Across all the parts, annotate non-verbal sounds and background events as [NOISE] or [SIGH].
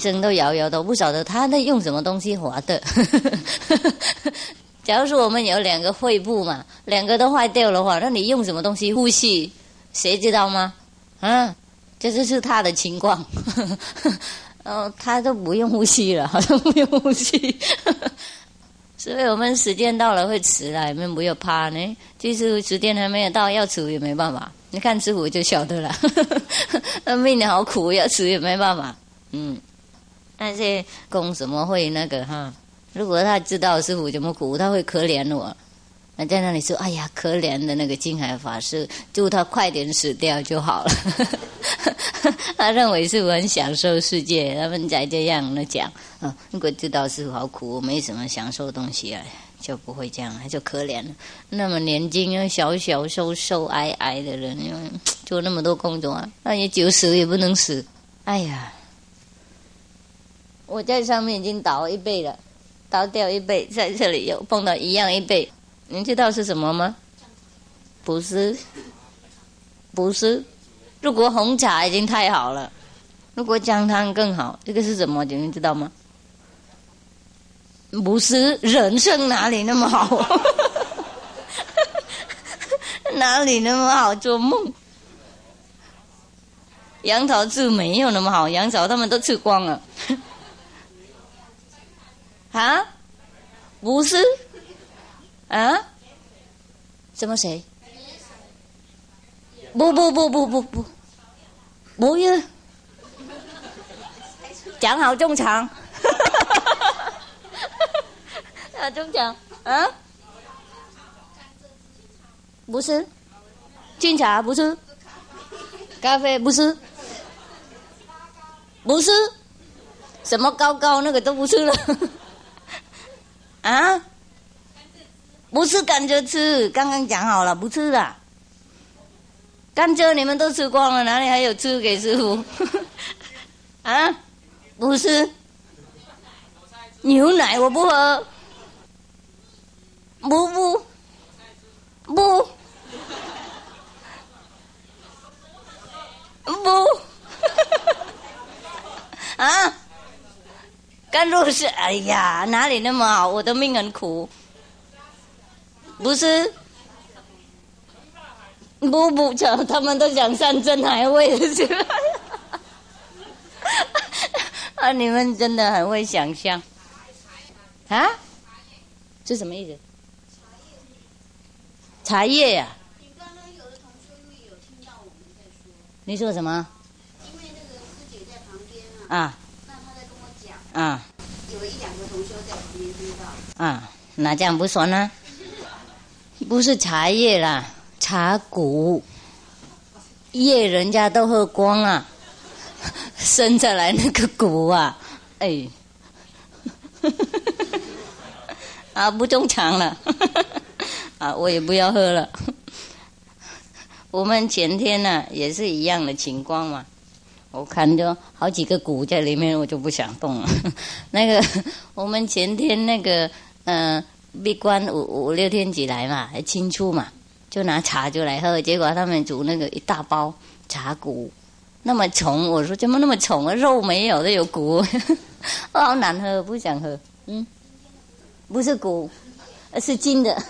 生都摇摇头，不晓得他在用什么东西滑的。[LAUGHS] 假如说我们有两个肺部嘛，两个都坏掉的话，那你用什么东西呼吸？谁知道吗？啊，这就是他的情况。[LAUGHS] 哦，他都不用呼吸了，好像不用呼吸。[LAUGHS] 所以我们时间到了会迟了，你们不要怕呢。就是时间还没有到，要迟也没办法。你看师傅就晓得了，命好苦，要迟也没办法。嗯，那些公什么会那个哈？如果他知道师傅怎么苦，他会可怜我。那在那里说：“哎呀，可怜的那个金海法师，祝他快点死掉就好了。[LAUGHS] ”他认为师傅很享受世界，他们才这样的讲。啊，如果知道师傅好苦，没什么享受东西啊，就不会这样，他就可怜了。那么年轻又小小瘦瘦矮矮的人，做那么多工作啊，那也九死也不能死。哎呀，我在上面已经倒一倍了。倒掉一倍，在这里又碰到一样一倍，您知道是什么吗？不是，不是。如果红茶已经太好了，如果姜汤更好，这个是什么？你们知道吗？不是，人生哪里那么好？[LAUGHS] 哪里那么好做梦？杨桃汁没有那么好，杨桃他们都吃光了。啊，不是，啊，什么谁？不不不不不不，不是，讲好中场，[LAUGHS] 啊中奖啊，不是，敬茶不是，咖啡不是，不是，什么高高那个都不是了。啊，不是赶着吃，刚刚讲好了不吃的。甘蔗你们都吃光了，哪里还有吃给师傅？[LAUGHS] 啊，不是，牛奶我不喝，不不不不，[LAUGHS] 啊。甘露是，哎呀，哪里那么好？我的命很苦，不是？不不，讲他们都想山珍海味的是吧？[LAUGHS] 啊，你们真的很会想象。啊？是什么意思？茶叶呀。你刚刚有的同学有听到我们在说。你说什么？因为那个师姐在旁边啊。啊。啊，有一两个同学在旁边听到。啊，那这样不算呢？不是茶叶啦，茶骨叶人家都喝光了，生下来那个骨啊，哎，[LAUGHS] 啊不中场了，[LAUGHS] 啊我也不要喝了。我们前天呢也是一样的情况嘛。我看着好几个骨在里面，我就不想动了。[LAUGHS] 那个 [LAUGHS] 我们前天那个嗯闭关五五六天起来嘛，还清出嘛，就拿茶就来喝。结果他们煮那个一大包茶骨，那么重，我说怎么那么重啊？肉没有，都有骨，[LAUGHS] 好难喝，不想喝。嗯，不是骨，是金的。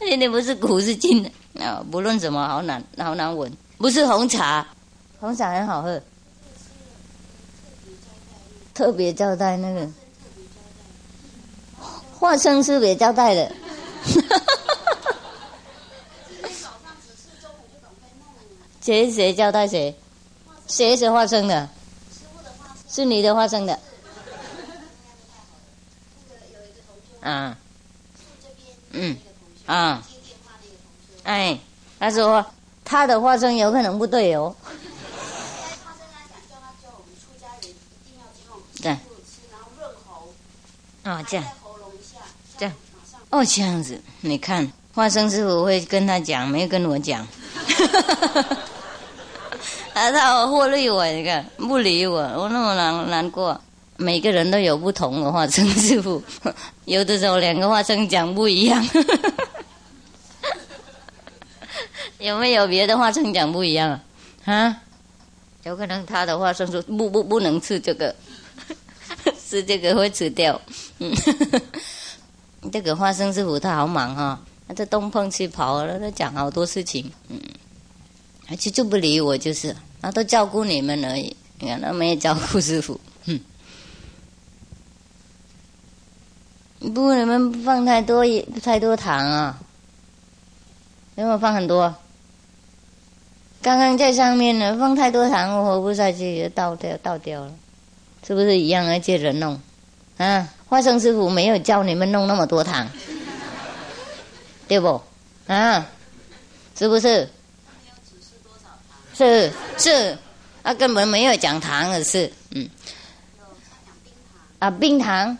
今天不是骨，是金的。啊，不论什么，好难，好难闻。不是红茶。红茶很好喝，特别招待那个，化生是别招待的。[LAUGHS] 谁谁交代谁？谁是化生的？是你的化生的。啊。嗯。啊。哎，他说他的化生有可能不对哦。哦，这样，这样，哦，这样子，你看，花生师傅会跟他讲，没有跟我讲，[LAUGHS] 啊，他忽略我，你看，不理我，我那么难难过。每个人都有不同的化生师傅，[LAUGHS] 有的时候两个化生讲不一样，[LAUGHS] 有没有别的化生讲不一样啊？啊，有可能他的化生说不不不能吃这个。吃这个会吃掉。[LAUGHS] 这个花生师傅他好忙哈，他这东碰西跑了，他讲好多事情。嗯，而且就不理我，就是他都照顾你们而已。你看他没有照顾师傅。嗯，不你们放太多太多糖啊，有没有放很多？刚刚在上面呢，放太多糖，我活不下去，就倒掉倒掉了，是不是一样要接着弄？啊，花生师傅没有教你们弄那么多糖，[LAUGHS] 对不？啊，是不是？是是，他根本没有讲糖的事，嗯。啊，冰糖。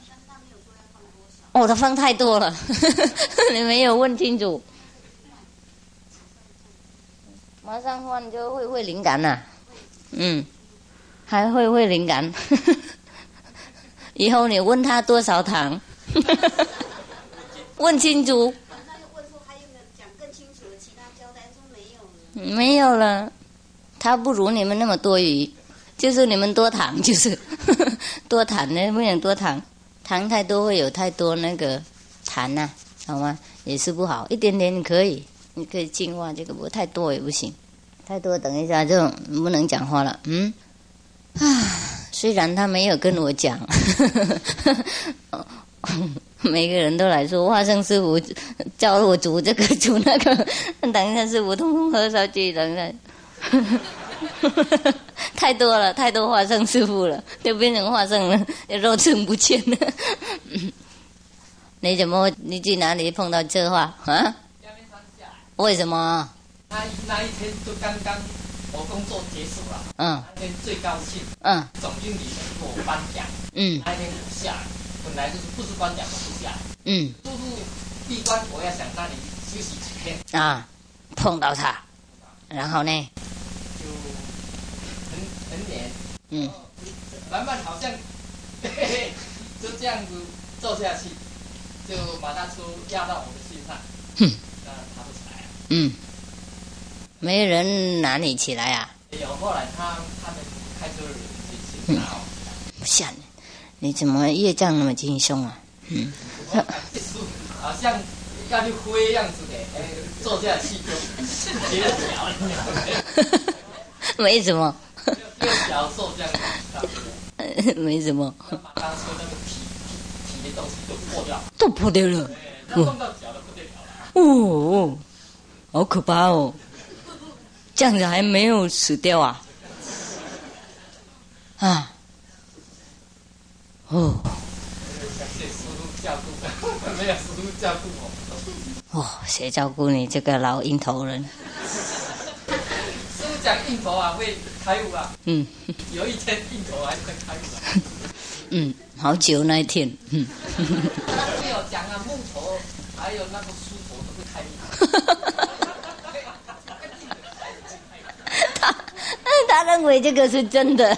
哦，他放太多了，[LAUGHS] 你没有问清楚。马上换就会会灵感呐，嗯，还会会灵感。以后你问他多少糖，[LAUGHS] 问清楚。没有了，他不如你们那么多余，就是你们多糖，就是 [LAUGHS] 多糖呢，不能多糖，糖太多会有太多那个痰呐，好吗？也是不好，一点点可以。你可以净化这个，不太多也不行，太多等一下就不能讲话了。嗯，啊，虽然他没有跟我讲，[LAUGHS] 每个人都来说花生师傅教我煮这个煮那个，等一下师傅通通喝下去，等一下，[LAUGHS] 太多了，太多花生师傅了，就变成花生了，肉吃不见了。[LAUGHS] 你怎么你去哪里碰到这话啊？为什么？那那一天就刚刚我工作结束了，嗯，那天最高兴，嗯，总经理给我颁奖，嗯，那天我下来，本来就是不是颁奖都不下来，嗯，就是闭关，我要想那里休息几天。啊，碰到他，然后呢，就很很黏，嗯，慢慢好像，嘿嘿，就这样子坐下去，就把他车压到我的心上，哼。嗯，没人拿你起来啊？有，后来他他们开车人去拿。像，你怎么业障那么轻松啊？嗯，好像要去飞样子的，哎，坐下去就跌脚，[LAUGHS] 没什么。六脚受这样子，没什么。把当初那个皮皮的东西都破掉，都破掉了。碰到脚都不得了了。哦。好可怕哦！这样子还没有死掉啊？啊？哦。感谢师傅照顾，没有师傅照顾我。哦，谁照顾你这个老硬头人？师傅讲硬头啊会开悟啊。嗯。有一天硬头还会开悟啊。[LAUGHS] 嗯，好久那一天。嗯。有讲啊，木头还有那个树头都会开悟。他认为这个是真的。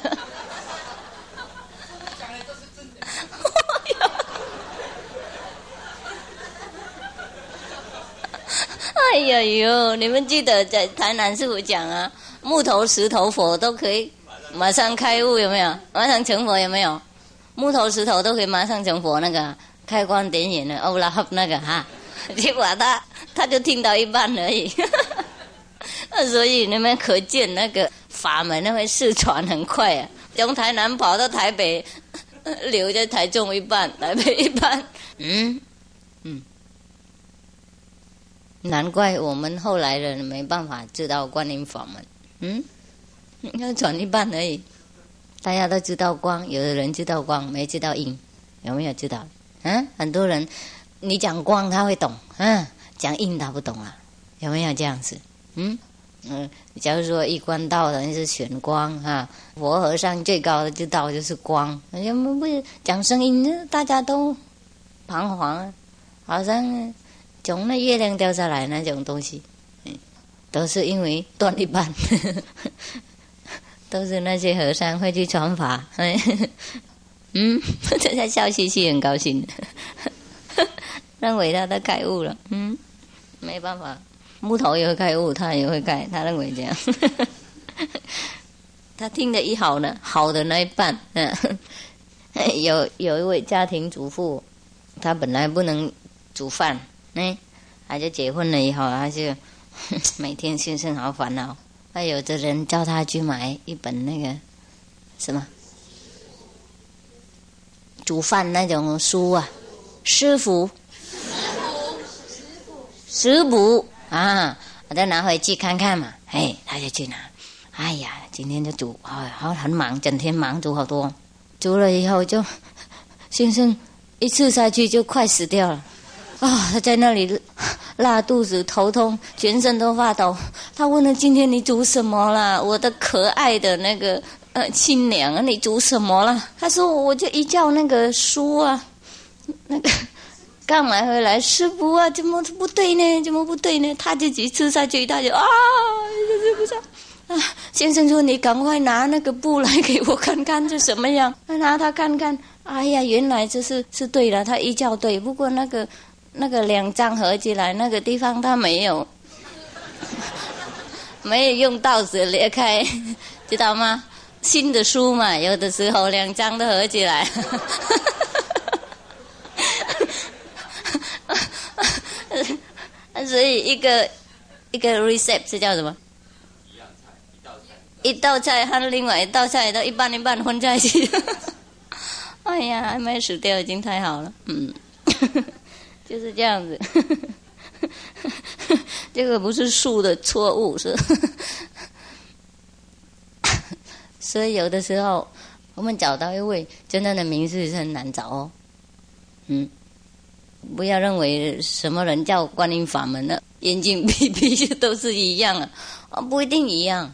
哎呀呦！你们记得在台南师傅讲啊，木头、石头、佛都可以马上开悟，有没有？马上成佛有没有？木头、石头都可以马上成佛，那个开光点眼的欧拉哈那个哈，结果他他就听到一半而已。[LAUGHS] 所以你们可见那个。法门那会四传很快啊，从台南跑到台北，[LAUGHS] 留在台中一半，台北一半。嗯嗯，难怪我们后来人没办法知道观音法门。嗯，要传一半而已。大家都知道光，有的人知道光，没知道阴，有没有知道？嗯，很多人你讲光他会懂，嗯，讲阴他不懂啊，有没有这样子？嗯。嗯，假如说一关道的是玄光哈，佛和尚最高的就道就是光。人家不讲声音，大家都彷徨，好像从那月亮掉下来那种东西，都是因为断一半，[LAUGHS] 都是那些和尚会去传法。嗯，[LAUGHS] 大家笑嘻嘻，很高兴，[LAUGHS] 认为他都开悟了。嗯，没办法。木头也会开悟，他也会开，他认为这样。[LAUGHS] 他听的一好呢，好的那一半，嗯，[LAUGHS] 有有一位家庭主妇，她本来不能煮饭，哎，她就结婚了以后，她就 [LAUGHS] 每天心生好烦恼。那有的人叫她去买一本那个什么？煮饭那种书啊，师傅，食谱啊，我再拿回去看看嘛。哎，他就去拿。哎呀，今天就煮，哎，好很忙，整天忙煮好多。煮了以后就，[LAUGHS] 先生一吃下去就快死掉了，啊，他在那里 [LAUGHS] 拉肚子、头痛，全身都发抖。他问了：“今天你煮什么了？我的可爱的那个呃亲娘，你煮什么了？”他说：“我就一叫那个书啊，那个刚买回来，师傅啊，怎么不对呢？怎么不对呢？他自己吃下去，他就啊，吃不上。”，先生说：“你赶快拿那个布来给我看看，这什么样？拿他看看。哎呀，原来这是是对了，他一叫对。不过那个那个两张合起来那个地方他没有，[LAUGHS] 没有用刀子裂开，知道吗？新的书嘛，有的时候两张都合起来。[LAUGHS] 所以一个一个 recept 是叫什么？”一道菜和另外一道菜都一半一半混在一起，[LAUGHS] 哎呀，还没死掉，已经太好了。嗯，[LAUGHS] 就是这样子。这个不是树的错误，是。所以有的时候，我们找到一位真正的名士是很难找哦。嗯，不要认为什么人叫观音法门的，眼睛闭闭都是一样啊，啊，[LAUGHS] 不一定一样。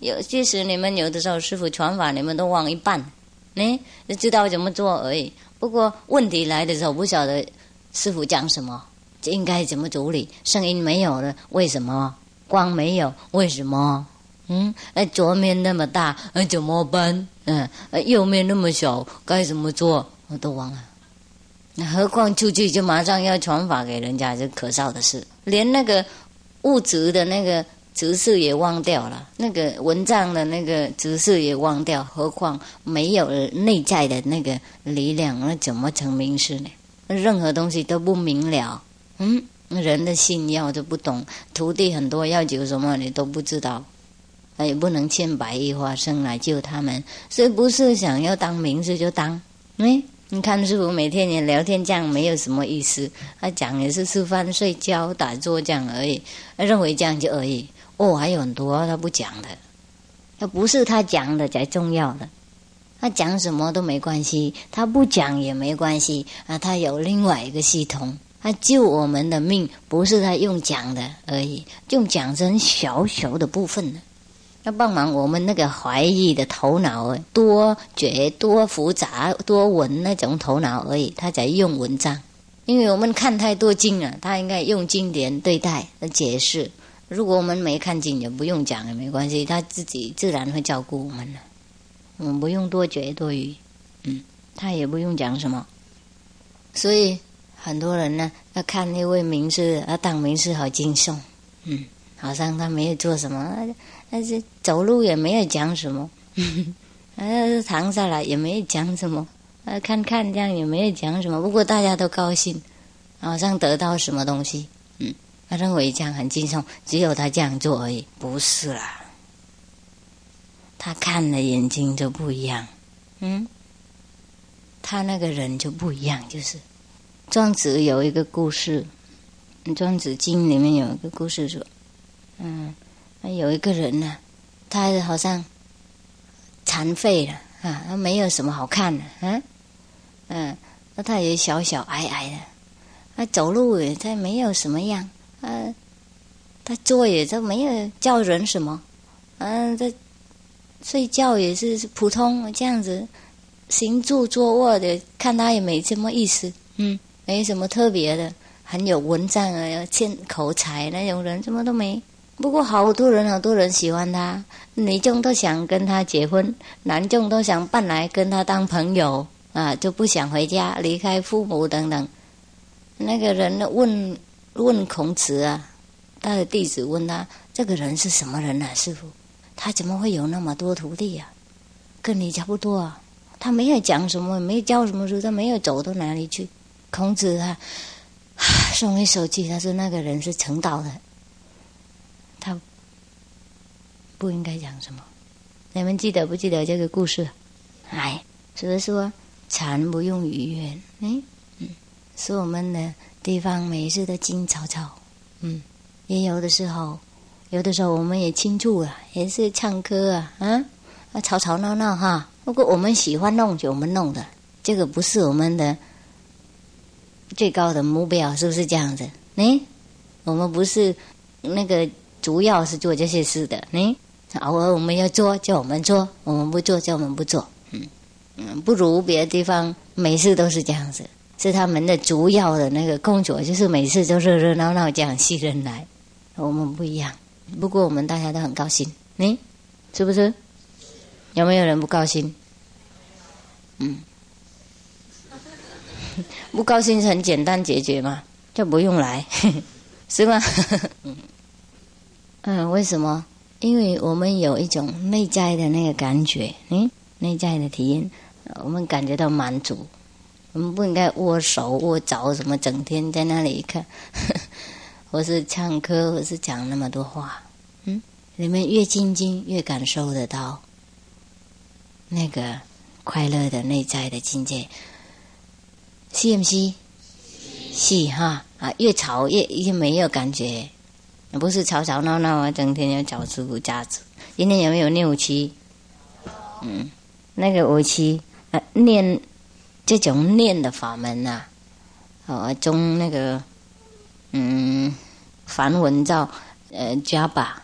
有，即使你们有的时候师傅传法，你们都忘一半，呢，知道怎么做而已。不过问题来的时候，不晓得师傅讲什么，应该怎么处理。声音没有了，为什么？光没有，为什么？嗯，呃，左面那么大，呃，怎么办？嗯，呃右面那么小，该怎么做？我都忘了。那何况出去就马上要传法给人家，就可笑的事。连那个物质的那个。姿势也忘掉了，那个文章的那个姿势也忘掉，何况没有内在的那个力量，那怎么成名师呢？任何东西都不明了，嗯，人的信要都不懂，徒弟很多要求什么你都不知道，那也不能千百亿花生来救他们，所以不是想要当名师就当。哎，你看师傅每天也聊天这样没有什么意思，他讲也是吃饭、睡觉、打坐这样而已，他认为这样就而已。哦，还有很多他不讲的，他不是他讲的才重要的，他讲什么都没关系，他不讲也没关系。啊。他有另外一个系统，他救我们的命，不是他用讲的而已，用讲成小小的部分的，要帮忙我们那个怀疑的头脑多觉多复杂多文那种头脑而已，他才用文章，因为我们看太多经了，他应该用经典对待来解释。如果我们没看见，也不用讲也没关系，他自己自然会照顾我们了。我们不用多觉多语，嗯，他也不用讲什么。所以很多人呢，要看那位名师，要当名师好轻松，嗯，好像他没有做什么，但是走路也没有讲什么，[LAUGHS] 呃，躺下来也没有讲什么，呃，看看这样也没有讲什么。不过大家都高兴，好像得到什么东西。嗯他认为这样很轻松，只有他这样做而已，不是啦。他看的眼睛就不一样，嗯，他那个人就不一样，就是庄子有一个故事，《庄子经》里面有一个故事说，嗯，有一个人呢，他好像残废了啊，他没有什么好看的，嗯嗯，那他也小小矮矮的，他走路也他没有什么样。嗯，他坐也就没有叫人什么，嗯，他睡觉也是普通这样子，行住坐卧的，看他也没什么意思，嗯，没什么特别的，很有文章啊，欠口才那种人，什么都没。不过好多人，好多人喜欢他，女众都想跟他结婚，男众都想办来跟他当朋友啊，就不想回家，离开父母等等。那个人问。问孔子啊，他的弟子问他：“这个人是什么人啊，师傅？他怎么会有那么多徒弟呀？跟你差不多啊？他没有讲什么，没教什么书，他没有走到哪里去。孔子他松一口气，他说那个人是成道的，他不应该讲什么。你们记得不记得这个故事？哎，所以说禅不用语言，嗯嗯，是我们的地方每一次都静吵吵，嗯，也有的时候，有的时候我们也清楚啊，也是唱歌啊，啊，吵吵闹闹哈。不过我们喜欢弄就我们弄的，这个不是我们的最高的目标，是不是这样子？呢，我们不是那个主要是做这些事的，呢。偶尔我们要做，叫我们做；我们不做，叫我们不做。嗯嗯，不如别的地方，每次都是这样子，是他们的主要的那个工作，就是每次都热热闹闹这样吸人来。我们不一样，不过我们大家都很高兴，你是不是？有没有人不高兴？嗯，[LAUGHS] 不高兴是很简单解决嘛，就不用来，是吗？[LAUGHS] 嗯嗯，为什么？因为我们有一种内在的那个感觉，嗯，内在的体验，我们感觉到满足。我们不应该握手握着，什么整天在那里看，[LAUGHS] 或是唱歌，或是讲那么多话。嗯，你们越静静，越感受得到那个快乐的内在的境界。是不是？是哈啊，越吵越越没有感觉。不是吵吵闹闹啊，整天要找师傅架子。今天有没有念五七？嗯，那个五七啊，念这种念的法门呐，哦，中那个嗯，梵文叫呃加巴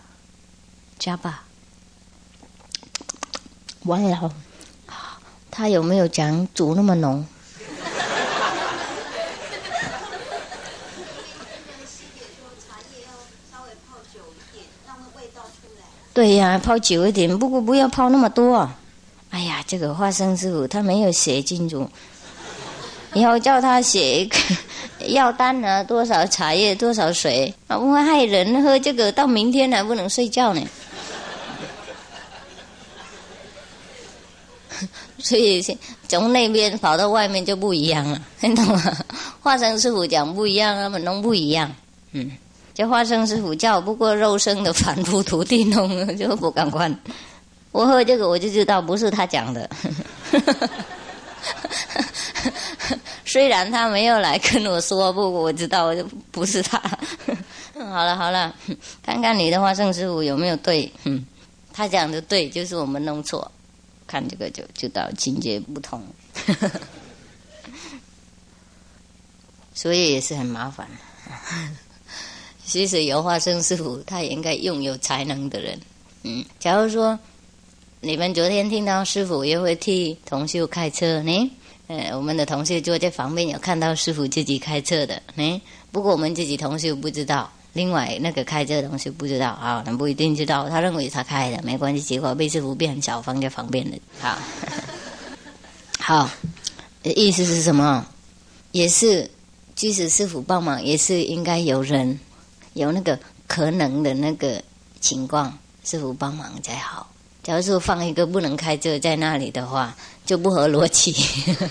加巴。完了，他有没有讲煮那么浓？对呀，泡久一点，不过不要泡那么多。哎呀，这个花生师傅他没有写清楚，以后叫他写一个 [LAUGHS] 药单呢，多少茶叶，多少水，啊，不会害人。喝这个到明天还不能睡觉呢。[LAUGHS] 所以从那边跑到外面就不一样了，你懂吗？花生师傅讲不一样，他们弄不一样，嗯。叫花生师傅叫，不过肉身的反复徒弟弄就不敢管。我喝这个我就知道不是他讲的，[LAUGHS] 虽然他没有来跟我说，不过我知道就不是他。[LAUGHS] 好了好了，看看你的花生师傅有没有对，嗯，他讲的对，就是我们弄错。看这个就知道情节不同，[LAUGHS] 所以也是很麻烦。其实有花生师傅，他也应该拥有才能的人。嗯，假如说你们昨天听到师傅也会替同修开车呢，呃，我们的同修坐在旁边有看到师傅自己开车的呢。不过我们自己同修不知道，另外那个开车的同修不知道啊，那不一定知道。他认为他开的没关系，结果被师傅变小放在旁边的。好，[LAUGHS] 好，意思是什么？也是，即使师傅帮忙，也是应该有人。有那个可能的那个情况，师傅帮忙才好。假如说放一个不能开车在那里的话，就不合逻辑，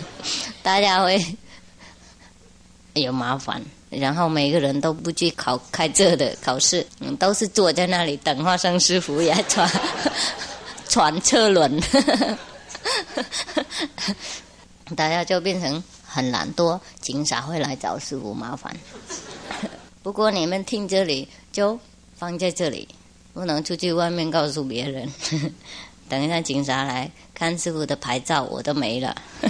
[LAUGHS] 大家会有麻烦。然后每个人都不去考开车的考试，都是坐在那里等花生师傅也传 [LAUGHS] 传车轮，[LAUGHS] 大家就变成很懒惰，警察会来找师傅麻烦。不过你们听这里就放在这里，不能出去外面告诉别人。[LAUGHS] 等一下警察来看师傅的牌照，我都没了。[LAUGHS]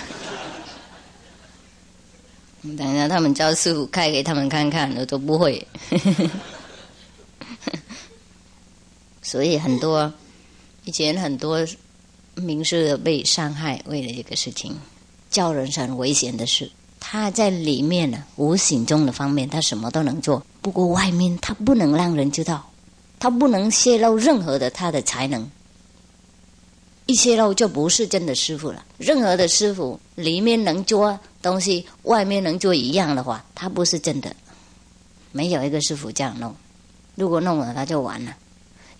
等一下他们叫师傅开给他们看看，我都不会。[LAUGHS] 所以很多以前很多名士被伤害，为了这个事情，叫人是很危险的事。他在里面呢，无形中的方面，他什么都能做。不过外面他不能让人知道，他不能泄露任何的他的才能。一泄露就不是真的师傅了。任何的师傅里面能做东西，外面能做一样的话，他不是真的。没有一个师傅这样弄，如果弄了他就完了。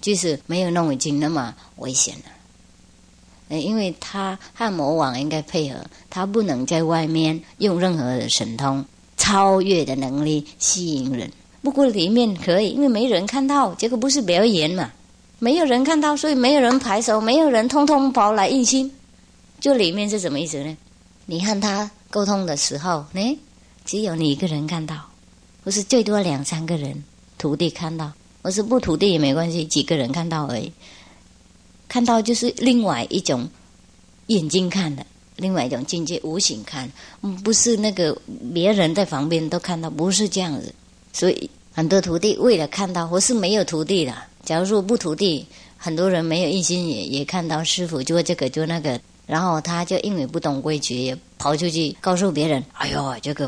即使没有弄，已经那么危险了。因为他和魔王应该配合，他不能在外面用任何的神通超越的能力吸引人。不过里面可以，因为没人看到，这个不是表演嘛，没有人看到，所以没有人拍手，没有人通通跑来印心。就里面是什么意思呢？你和他沟通的时候，呢，只有你一个人看到，不是最多两三个人徒弟看到，我是不徒弟也没关系，几个人看到而已。看到就是另外一种眼睛看的，另外一种境界，无形看，不是那个别人在旁边都看到，不是这样子。所以很多徒弟为了看到，或是没有徒弟的，假如说不徒弟，很多人没有一心也也看到师傅做这个做那个，然后他就因为不懂规矩，也跑出去告诉别人：“哎呦，这个。”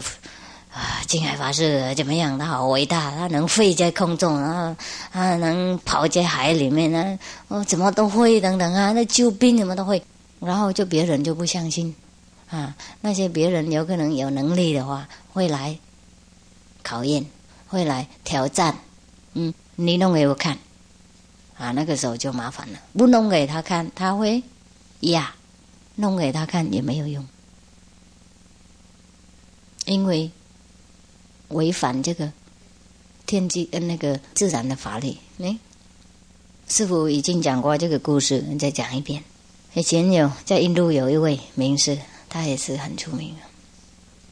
啊，金海法师怎么样？他好伟大，他能飞在空中，然后他能跑在海里面呢？哦，怎么都会等等啊？那救兵怎么都会？然后就别人就不相信啊。那些别人有可能有能力的话，会来考验，会来挑战。嗯，你弄给我看啊，那个时候就麻烦了。不弄给他看，他会呀，弄给他看也没有用，因为。违反这个天机呃那个自然的法律，哎，师傅已经讲过这个故事，再讲一遍。以前有在印度有一位名士，他也是很出名。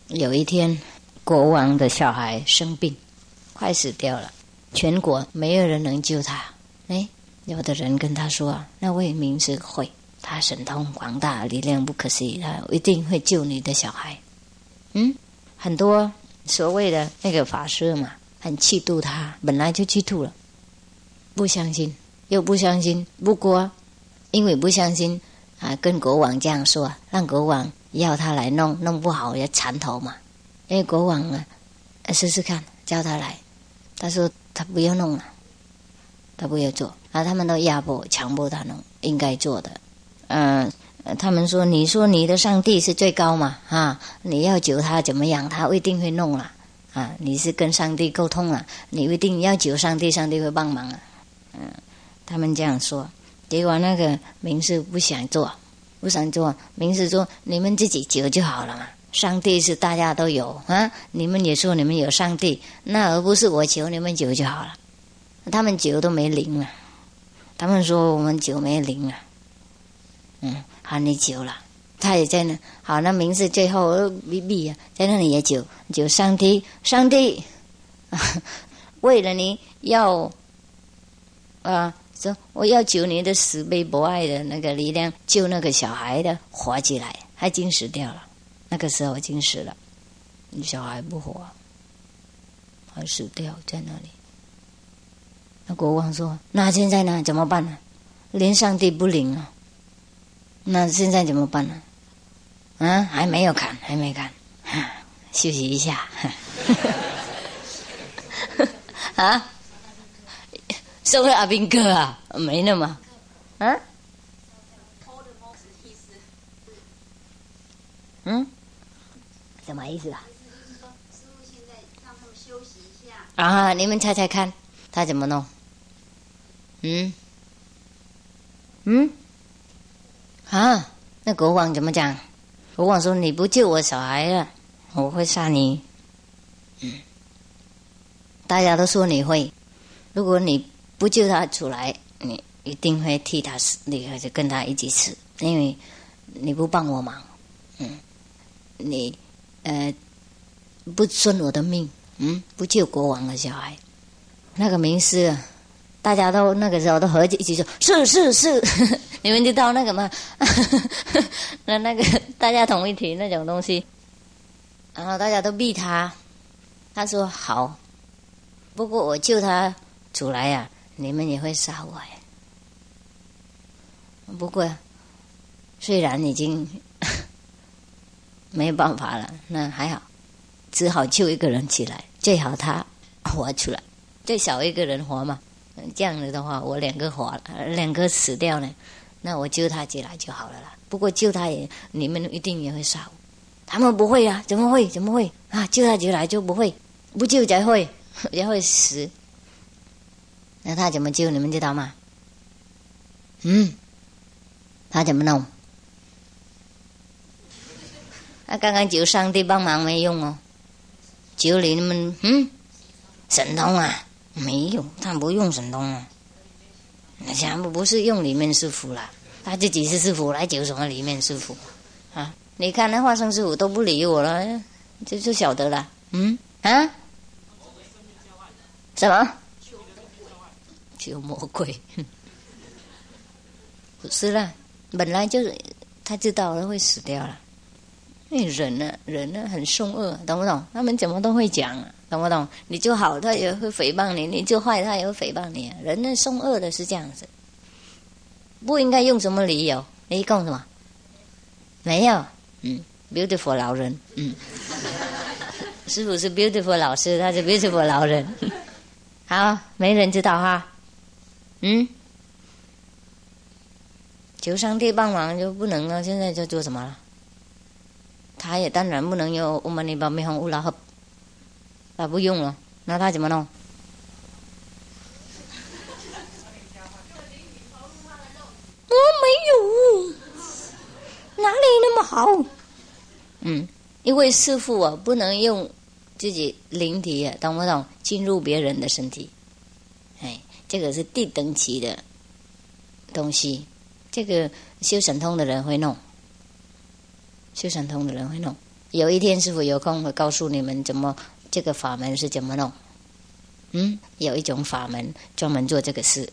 有一天，国王的小孩生病，快死掉了，全国没有人能救他。哎，有的人跟他说：“那位名士会，他神通广大，力量不可思议，他一定会救你的小孩。”嗯，很多。所谓的那个法师嘛，很嫉妒他，本来就嫉妒了，不相信，又不相信。不过因为不相信啊，跟国王这样说，让国王要他来弄，弄不好要缠头嘛。因为国王啊，试试看，叫他来，他说他不要弄了，他不要做，啊，他们都压迫、强迫他弄，应该做的，嗯。他们说：“你说你的上帝是最高嘛？啊，你要求他怎么样？他一定会弄了啊！你是跟上帝沟通了，你一定要求上帝，上帝会帮忙啊！嗯，他们这样说。结果那个名士不想做，不想做。名士说：你们自己求就好了嘛。上帝是大家都有啊，你们也说你们有上帝，那而不是我求你们求就好了。他们求都没灵了，他们说我们求没灵了，嗯。”好，你久了，他也在那。好，那名字最后咪咪啊，在那里也久久。上帝，上帝，为了你要啊，说我要救你的慈悲博爱的那个力量，救那个小孩的活起来，他已经死掉了。那个时候已经死了，小孩不活，还死掉在那里。那国王说：“那现在呢？怎么办呢？连上帝不灵了！”那现在怎么办呢？嗯，还没有看，还没看，休息一下。[LAUGHS] 啊？收了阿兵哥啊？没那么？嗯？嗯？什么意思啊？啊！你们猜猜看，他怎么弄？嗯？嗯？啊，那国王怎么讲？国王说：“你不救我小孩了，我会杀你。”嗯，大家都说你会，如果你不救他出来，你一定会替他死，你就跟他一起死，因为你不帮我忙。嗯，你呃不顺我的命，嗯，不救国王的小孩，那个名师。啊大家都那个时候都合计一起说：“是是是，[LAUGHS] 你们就到那个嘛？[LAUGHS] 那那个大家同一提那种东西，然后大家都逼他，他说好，不过我救他出来呀，你们也会杀我呀。不过虽然已经 [LAUGHS] 没有办法了，那还好，只好救一个人起来，最好他活出来，最少一个人活嘛。”这样子的话，我两个活了，两个死掉了，那我救他起来就好了啦。不过救他也，你们一定也会杀我。他们不会啊？怎么会？怎么会啊？救他起来就不会，不救才会，才会死。那他怎么救？你们知道吗？嗯，他怎么弄？那刚刚求上帝帮忙没用哦，求你们嗯，神通啊，没有，他不用神通啊，全部不是用里面师傅了，他自己是师傅来求什么里面师傅啊？你看那化生师傅都不理我了，就就晓得了，嗯啊，什么？求魔鬼？[LAUGHS] 不是啦，本来就是他知道了会死掉了。那人呢？人呢？很凶恶，懂不懂？他们怎么都会讲，懂不懂？你就好，他也会诽谤你；你就坏，他也会诽谤你。人呢，凶恶的是这样子，不应该用什么理由？你一共什么？没有，嗯，beautiful 老人，嗯，[LAUGHS] 师傅是 beautiful 老师，他是 beautiful 老人。[LAUGHS] 好，没人知道哈。嗯，求上帝帮忙就不能了。现在就做什么了？他也当然不能用我们那边没红乌拉和，他不用了，那他怎么弄？我没有，哪里那么好？嗯，因为师傅啊，不能用自己灵体，懂不懂？进入别人的身体，哎。这个是地等级的东西，这个修神通的人会弄，修神通的人会弄。有一天师傅有空会告诉你们怎么这个法门是怎么弄。嗯，有一种法门专门做这个事，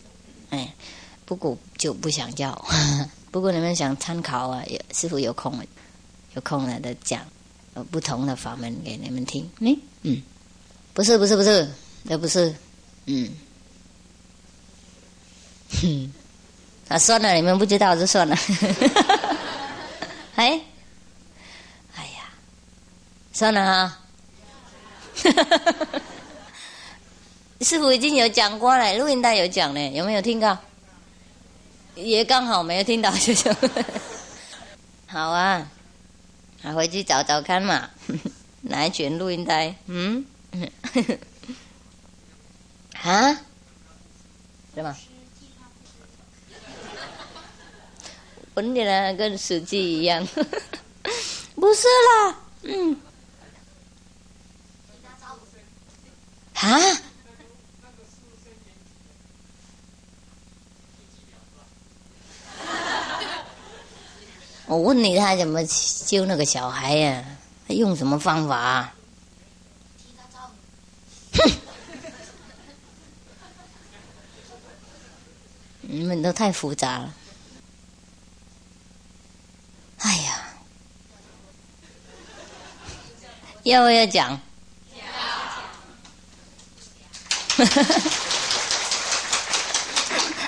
哎，不过就不想要。[LAUGHS] 不过你们想参考啊，师傅有空有空了的讲不同的法门给你们听。嗯嗯，不是不是不是，那不是，嗯。哼，[LAUGHS] 啊，算了，你们不知道就算了。[LAUGHS] 哎，哎呀，算了哈。[LAUGHS] 师傅已经有讲过了，录音带有讲呢，有没有听到？也刚好没有听到，就就。[LAUGHS] 好啊，还回去找找看嘛，[LAUGHS] 哪一卷录音带？嗯，啊？什么？闻起来跟实际一样，不是啦，嗯，啊？我问你，他怎么救那个小孩呀？他用什么方法？哼！你们都太复杂了。哎呀，要不要讲？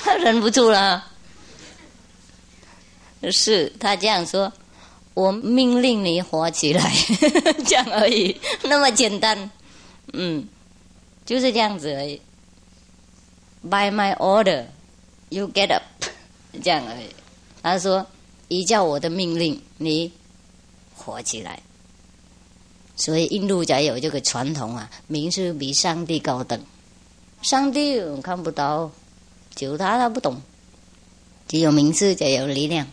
他 [LAUGHS] 忍不住了。是他这样说：“我命令你活起来，[LAUGHS] 这样而已，那么简单。”嗯，就是这样子而已。By my order, you get up，[LAUGHS] 这样而已。他说。依照我的命令，你活起来。所以印度才有这个传统啊，名是比上帝高等。上帝看不到，就他他不懂。只有名字才有力量。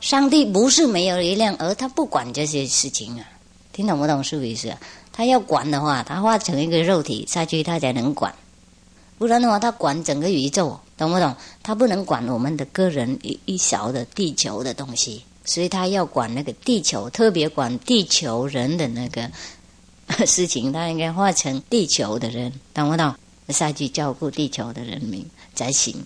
上帝不是没有力量，而他不管这些事情啊。听懂不懂是不是？他要管的话，他化成一个肉体下去，他才能管。不然的话，他管整个宇宙。懂不懂？他不能管我们的个人一一小的地球的东西，所以他要管那个地球，特别管地球人的那个事情。他应该化成地球的人，懂不懂？下去照顾地球的人民才行。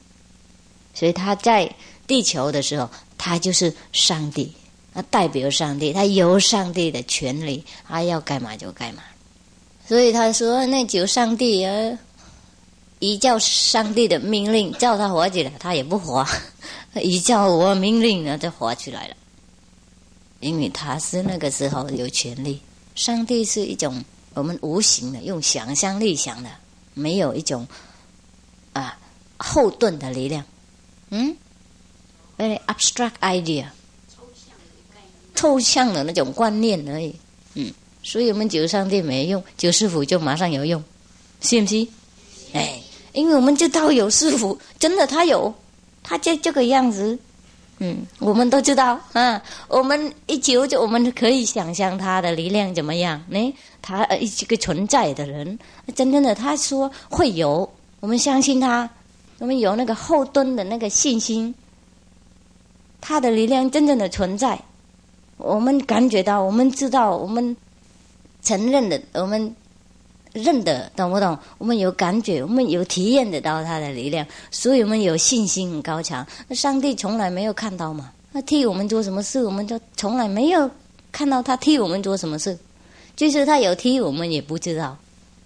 所以他在地球的时候，他就是上帝，他代表上帝，他有上帝的权利，他要干嘛就干嘛。所以他说：“那就上帝啊。”依照上帝的命令叫他活起来，他也不活；[LAUGHS] 依照我命令呢，就活起来了。因为他是那个时候有权利。上帝是一种我们无形的，用想象力想的，没有一种啊后盾的力量。嗯，very abstract idea，抽象的那种观念而已。嗯，所以我们求上帝没用，求师傅就马上有用，信不信？哎。因为我们知道有师傅，真的他有，他就这个样子，嗯，我们都知道啊。我们一求就我们可以想象他的力量怎么样？呢，他呃一个存在的人，真正的他说会有，我们相信他，我们有那个后盾的那个信心，他的力量真正的存在，我们感觉到，我们知道，我们承认的，我们。认得懂不懂？我们有感觉，我们有体验得到他的力量，所以我们有信心很高强。那上帝从来没有看到嘛？他替我们做什么事，我们就从来没有看到他替我们做什么事。就是他有替我们也不知道，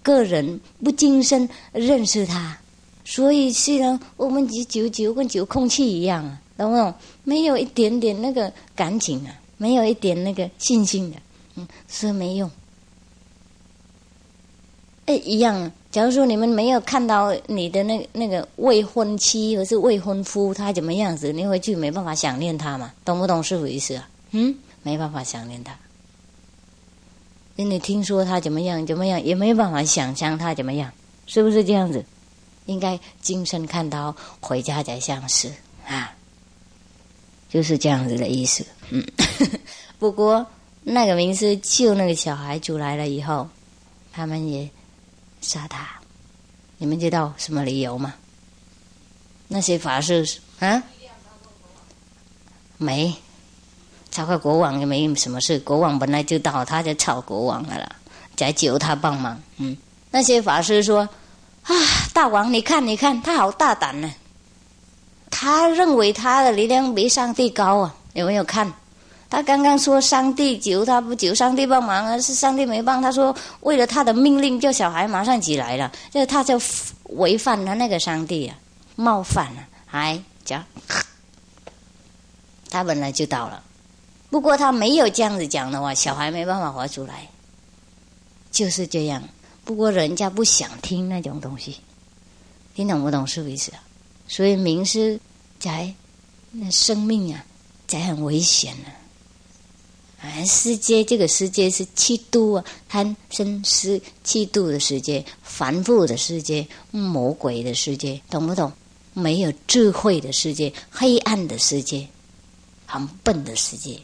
个人不今生认识他，所以虽然我们就就跟就空气一样啊，懂不懂？没有一点点那个感情啊，没有一点那个信心的，嗯，所以没用。哎，一样。假如说你们没有看到你的那那个未婚妻或是未婚夫他怎么样子，你回去没办法想念他嘛？懂不懂师傅意思啊？嗯，没办法想念他。因为听说他怎么样怎么样，也没办法想象他怎么样，是不是这样子？应该今生看到回家才相识啊，就是这样子的意思。嗯，[LAUGHS] 不过那个名师救那个小孩出来了以后，他们也。杀他，你们知道什么理由吗？那些法师啊，没，超过国王也没什么事。国王本来就到，他就吵国王了啦，在求他帮忙。嗯，那些法师说：“啊，大王，你看，你看，他好大胆呢。他认为他的力量比上帝高啊，有没有看？”他刚刚说上帝求他不求上帝帮忙啊，是上帝没帮。他说为了他的命令，叫小孩马上起来了，就他就违反了那个上帝啊，冒犯了，还讲他本来就到了，不过他没有这样子讲的话，小孩没办法活出来，就是这样。不过人家不想听那种东西，听懂不懂是意思啊？所以名师在那生命啊，在很危险呢。世界这个世界是七度啊，贪生思七度的世界，繁复的世界，魔鬼的世界，懂不懂？没有智慧的世界，黑暗的世界，很笨的世界。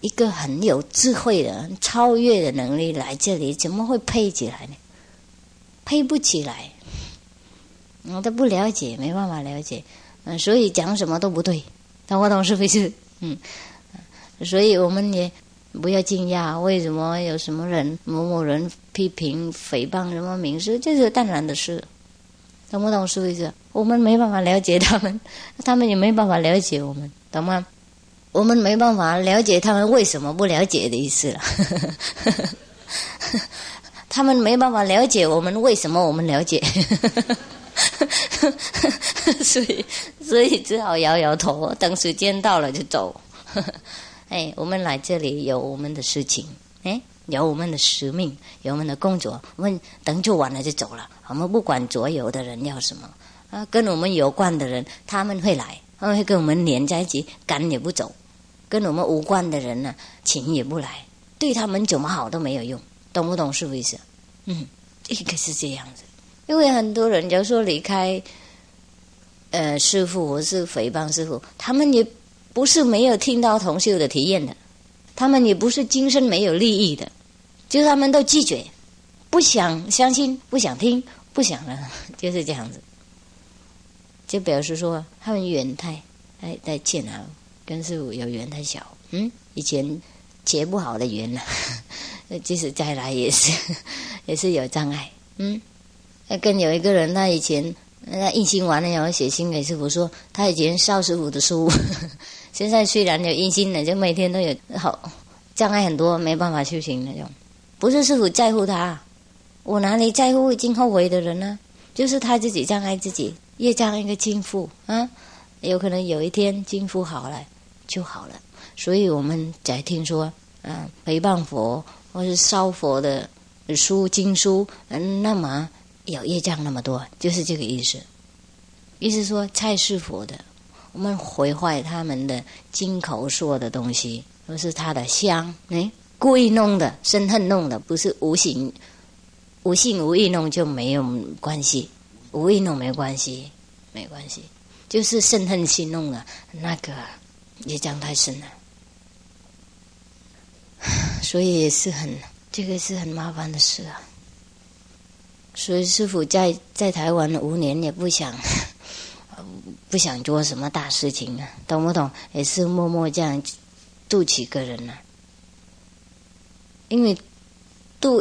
一个很有智慧的、超越的能力来这里，怎么会配起来呢？配不起来，我都不了解，没办法了解。嗯，所以讲什么都不对，懂不懂？是不是？嗯。所以我们也不要惊讶，为什么有什么人某某人批评诽谤什么名师，这是当然的事，懂不懂？是不是？我们没办法了解他们，[LAUGHS] 他们也没办法了解我们，懂吗？我们没办法了解他们为什么不了解的意思了。[LAUGHS] 他们没办法了解我们为什么我们了解，[LAUGHS] 所以所以只好摇摇头，等时间到了就走。哎，我们来这里有我们的事情，哎，有我们的使命，有我们的工作。我们等做完了就走了。我们不管左右的人要什么啊，跟我们有关的人他们会来，他们会跟我们连在一起，赶也不走。跟我们无关的人呢，请也不来，对他们怎么好都没有用，懂不懂是不是？嗯，应该是这样子。因为很多人就说离开，呃，师傅或是诽谤师傅，他们也。不是没有听到同修的体验的，他们也不是今生没有利益的，就是他们都拒绝，不想相信，不想听，不想了，[LAUGHS] 就是这样子。就表示说他们缘太太太欠啊，跟师傅有缘太小，嗯，以前结不好的缘呢，[LAUGHS] 即使再来也是 [LAUGHS] 也是有障碍，嗯，跟有一个人他以前那印心完了然后写信给师傅说他以前邵师傅的书。现在虽然有阴心了，就每天都有好障碍很多，没办法修行那种。不是师傅在乎他，我哪里在乎已经后悔的人呢？就是他自己障碍自己，越障碍一个亲父啊，有可能有一天亲父好了就好了。所以我们在听说，嗯，陪伴佛或是烧佛的书经书，嗯，那么有业障那么多，就是这个意思。意思说菜是佛的。我们毁坏他们的金口说的东西，都是他的香，哎，故意弄的，生恨弄的，不是无形、无性无意弄就没有关系，无意弄没关系，没关系，就是生恨心弄的，那个业障太深了，[SIGHS] 所以也是很这个是很麻烦的事啊。所以师傅在在台湾五年也不想不想做什么大事情啊，懂不懂？也是默默这样度几个人呢，因为度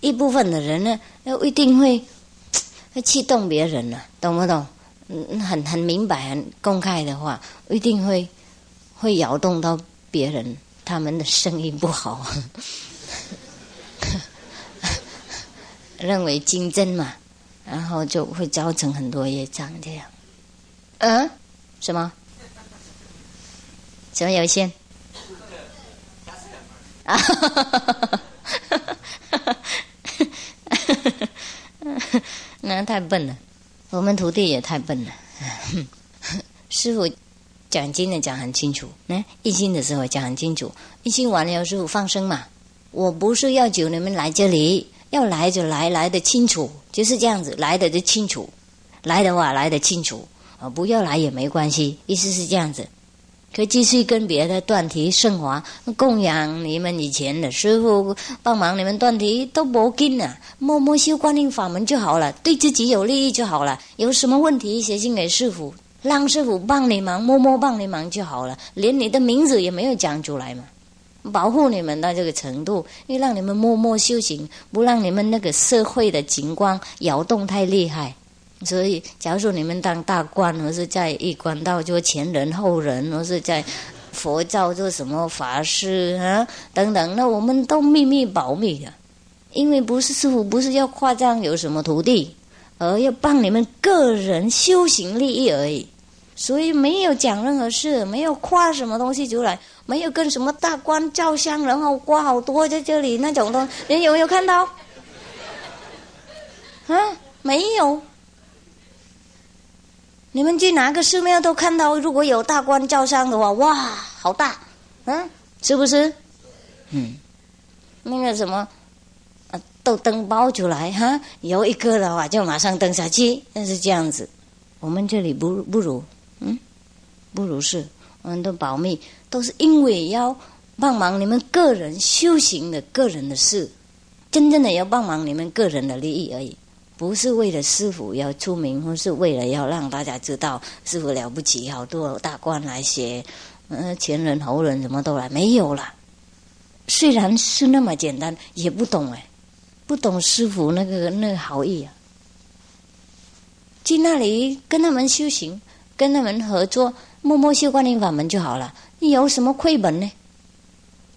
一部分的人呢，要一定会 [TSK] 会气动别人了，懂不懂？嗯，很很明白、很公开的话，一定会会摇动到别人，他们的声音不好。[LAUGHS] 认为竞争嘛，然后就会造成很多业障这样。嗯？什么？什么游戏？啊哈哈哈哈哈！那太笨了，我们徒弟也太笨了。师傅讲经的讲很清楚，那一心的时候讲很清楚，一心完了师傅放生嘛。我不是要求你们来这里。要来就来，来的清楚，就是这样子，来的就清楚，来的话来的清楚不要来也没关系，意思是这样子，可继续跟别的断题升华，供养你们以前的师傅，帮忙你们断题都不紧啊，默默修观音法门就好了，对自己有利益就好了，有什么问题写信给师傅，让师傅帮你忙，默默帮你忙就好了，连你的名字也没有讲出来嘛。保护你们到这个程度，又让你们默默修行，不让你们那个社会的景观摇动太厉害。所以，假如说你们当大官，或是在一官道做前人后人，或是在佛教做什么法师啊等等，那我们都秘密保密的，因为不是师傅不是要夸张有什么徒弟，而要帮你们个人修行利益而已。所以没有讲任何事，没有夸什么东西出来。没有跟什么大官照相，然后挂好多在这里那种东西，你有没有看到？啊，没有。你们去哪个寺庙都看到，如果有大官照相的话，哇，好大，嗯，是不是？嗯，那个什么，啊，都登包出来哈，有一个的话就马上登下去，那是这样子。我们这里不不如，嗯，不如是，我们都保密。都是因为要帮忙你们个人修行的个人的事，真正的要帮忙你们个人的利益而已，不是为了师傅要出名，或是为了要让大家知道师傅了不起，好多大官来写，嗯，前人后人什么都来，没有了。虽然是那么简单，也不懂哎，不懂师傅那个那个好意啊。去那里跟他们修行，跟他们合作，默默修观音法门就好了。你有什么亏本呢？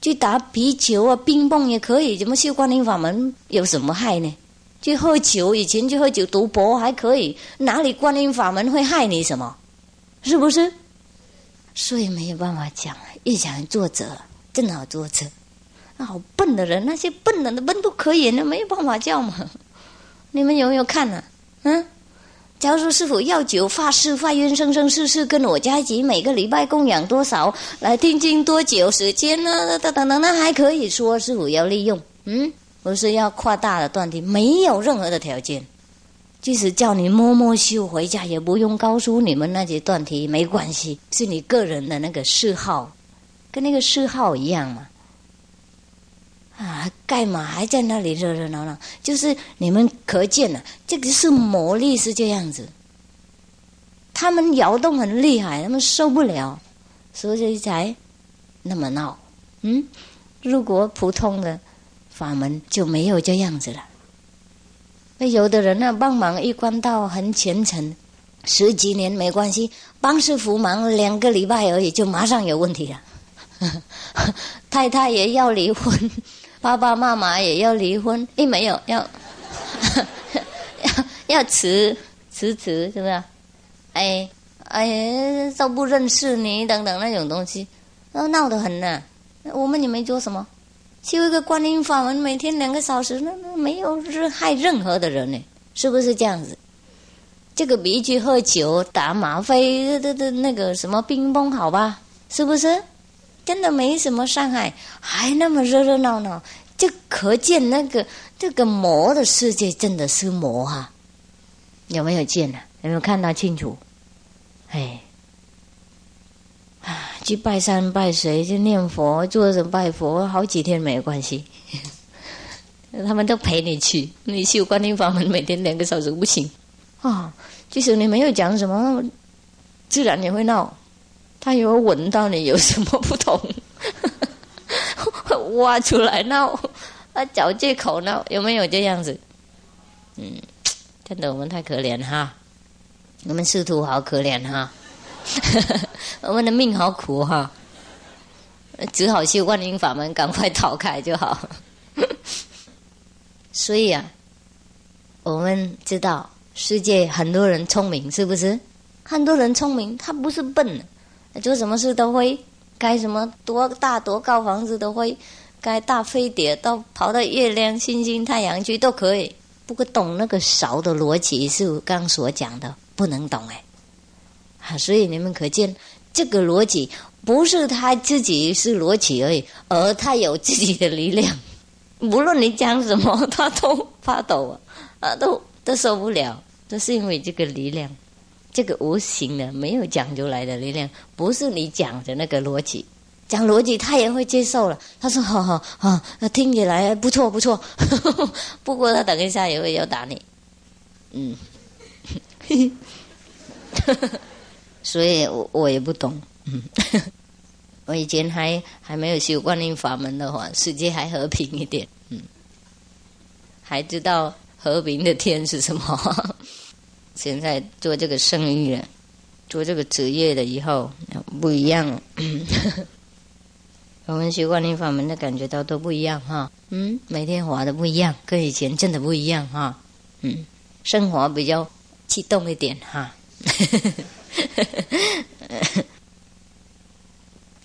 去打啤酒啊，冰棒也可以。怎么修观音法门有什么害呢？去喝酒，以前去喝酒赌博还可以，哪里观音法门会害你什么？是不是？所以没有办法讲，一讲作者正好作者，那好笨的人，那些笨人的笨都可以，那没有办法叫嘛。[LAUGHS] 你们有没有看呢？嗯？假如说师傅要酒发誓发愿生生世世跟我家一起每个礼拜供养多少来听经多久时间呢？等等等，那还可以说师傅要利用，嗯，不是要扩大的断题，没有任何的条件，即使叫你默默修回家，也不用告诉你们那些断题，没关系，是你个人的那个嗜好，跟那个嗜好一样嘛。啊，干嘛还在那里热热闹闹？就是你们可见了，这个是魔力是这样子。他们摇动很厉害，他们受不了，所以才那么闹。嗯，如果普通的法门就没有这样子了。那有的人呢，帮忙一关到很虔诚，十几年没关系，帮师傅忙两个礼拜而已，就马上有问题了。[LAUGHS] 太太也要离婚。爸爸妈妈也要离婚，诶，没有要 [LAUGHS] 要要辞辞辞，是不是？哎哎，都不认识你等等那种东西，都闹得很呢。我们也没做什么，修一个观音法门，每天两个小时，那那没有害任何的人呢，是不是这样子？这个比去喝酒、打吗啡、的的那个什么乒乓好吧？是不是？真的没什么伤害，还那么热热闹闹，就可见那个这个魔的世界真的是魔哈，有没有见呢？有没有看到清楚？哎，去拜山拜水，去念佛，坐着拜佛，好几天没有关系。[LAUGHS] 他们都陪你去，你修观音法门，每天两个小时不行啊。即使你没有讲什么，自然也会闹。他有闻到你有什么不同，[LAUGHS] 挖出来闹，他找借口闹，有没有这样子？嗯，真的我们太可怜哈，我们师徒好可怜哈，[LAUGHS] 我们的命好苦哈，只好修观音法门，赶快逃开就好。[LAUGHS] 所以啊，我们知道世界很多人聪明，是不是？很多人聪明，他不是笨，做什么事都会，该什么多大多高房子都会，该大飞碟到跑到月亮、星星、太阳去都可以。不过懂那个勺的逻辑是我刚所讲的，不能懂哎。啊，所以你们可见这个逻辑不是他自己是逻辑而已，而他有自己的力量。无论你讲什么，他都发抖啊，啊都都受不了。这是因为这个力量，这个无形的、没有讲出来的力量，不是你讲的那个逻辑。讲逻辑，他也会接受了。他说：“好好好，听起来不错不错。[LAUGHS] ”不过他等一下也会要打你。嗯，呵 [LAUGHS] 呵所以我我也不懂。嗯。[LAUGHS] 我以前还还没有修观音法门的话，世界还和平一点，嗯，还知道和平的天是什么。[LAUGHS] 现在做这个生意了，做这个职业了以后不一样。[LAUGHS] 我们修观音法门的感觉到都不一样哈，嗯，每天活的不一样，跟以前真的不一样哈，嗯，生活比较激动一点哈。[LAUGHS]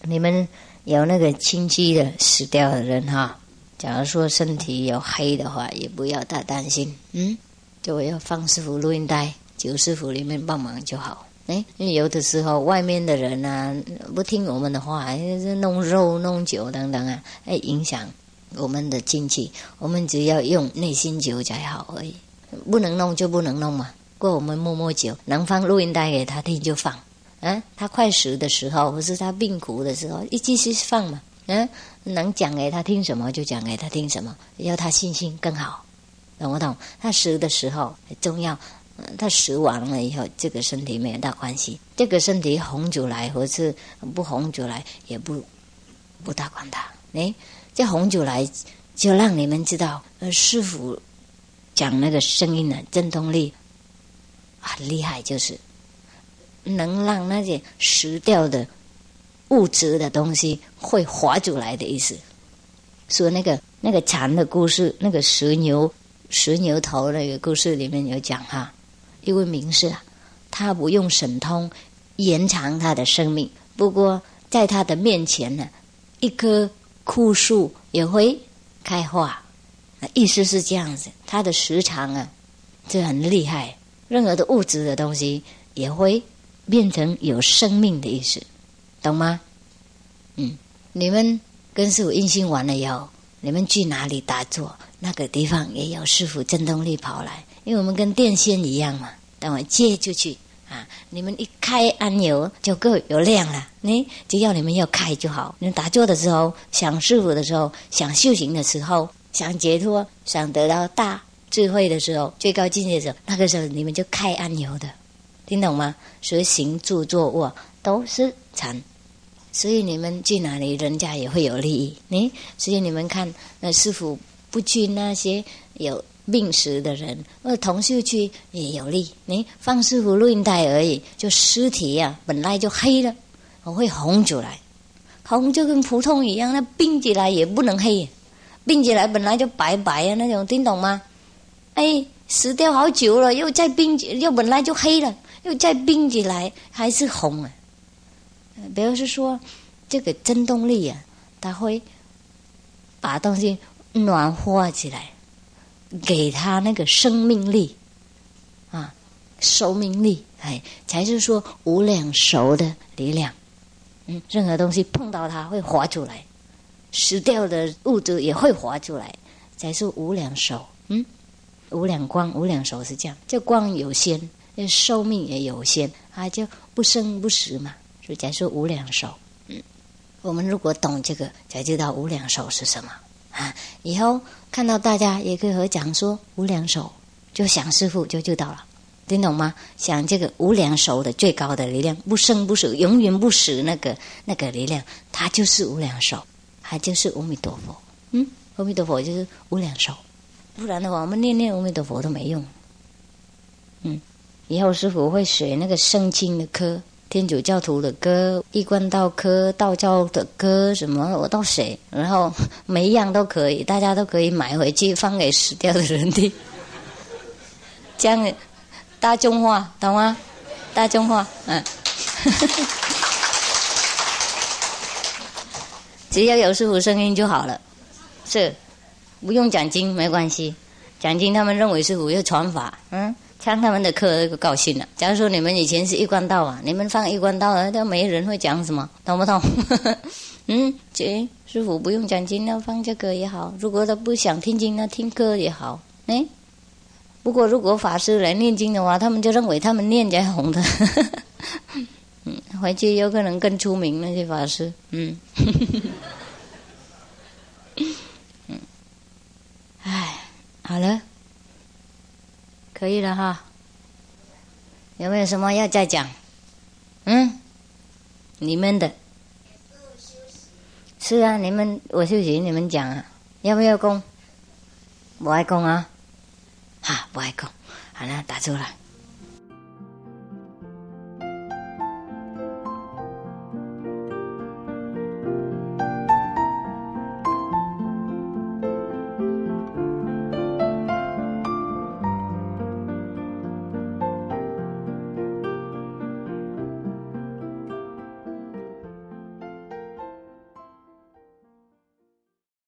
你们有那个亲戚的死掉的人哈，假如说身体有黑的话，也不要太担心，嗯，就要放师傅录音带，九师傅里面帮忙就好。哎，有的时候外面的人啊，不听我们的话，弄肉弄酒等等啊，哎，影响我们的精气。我们只要用内心酒才好而已，不能弄就不能弄嘛。过我们摸摸酒，能放录音带给他听就放。嗯，他快死的时候，或是他病苦的时候，一继续放嘛。嗯，能讲给他听什么就讲给他听什么，要他信心更好，懂不懂？他死的时候很重要，他死完了以后，这个身体没有大关系。这个身体红出来或是不红出来，也不不大管他。哎，这红出来就让你们知道，呃，师傅讲那个声音的震动力很厉害，就是。能让那些死掉的物质的东西会活出来的意思。说那个那个禅的故事，那个石牛石牛头那个故事里面有讲哈，一位名士啊，他不用神通延长他的生命，不过在他的面前呢，一棵枯树也会开花，意思是这样子。他的时长啊，就很厉害，任何的物质的东西也会。变成有生命的意思，懂吗？嗯，你们跟师傅印心完了以后，你们去哪里打坐？那个地方也有师傅震动力跑来，因为我们跟电线一样嘛。等我接出去啊，你们一开按钮就够有亮了。你只要你们要开就好。你打坐的时候，想师傅的时候，想修行的时候，想解脱，想得到大智慧的时候，最高境界的时候，那个时候你们就开按钮的。听懂吗？所以行住坐卧都是禅，所以你们去哪里，人家也会有利益。你所以你们看，那师傅不去那些有病死的人，那同事去也有利。你放师傅录音带而已，就尸体呀，本来就黑了，我会红出来，红就跟普通一样。那病起来也不能黑，病起来本来就白白啊那种，听懂吗？哎，死掉好久了，又再冰，又本来就黑了。又再冰起来，还是红啊！表示说，这个震动力啊，它会把东西暖和起来，给它那个生命力啊，生命力，哎，才是说无量熟的力量。嗯，任何东西碰到它会活出来，死掉的物质也会活出来，才是无量熟。嗯，无量光、无量寿是这样，这光有限。寿命也有限，啊，就不生不死嘛，所以讲说无量寿。嗯，我们如果懂这个，才知道无量寿是什么啊。以后看到大家也可以和讲说无量寿，就想师傅就知道了，听懂吗？想这个无量寿的最高的力量，不生不死，永远不死那个那个力量，它就是无量寿，它就是阿弥陀佛。嗯，阿弥陀佛就是无量寿。不然的话，我们念念阿弥陀佛都没用。嗯，以后师傅会学那个圣经的歌，天主教徒的歌，一贯道歌，道教的歌，什么我都学，然后每一样都可以，大家都可以买回去放给死掉的人听。这样大众化，懂吗？大众化，嗯，[LAUGHS] 只要有师傅声音就好了，是。不用讲经没关系，讲经他们认为是五月传法，嗯，上他们的课就高兴了。假如说你们以前是一贯道啊，你们放一贯道，都没人会讲什么，懂不懂？[LAUGHS] 嗯，这师傅不用讲经，那放这个也好。如果他不想听经，那听歌也好。哎，不过如果法师来念经的话，他们就认为他们念才红的。[LAUGHS] 嗯，回去有可能更出名那些法师。嗯。[LAUGHS] 好了，可以了哈。有没有什么要再讲？嗯，你们的。是啊，你们我休息，你们讲啊。要不要供？不爱供啊。哈，不爱供。好了，打住了。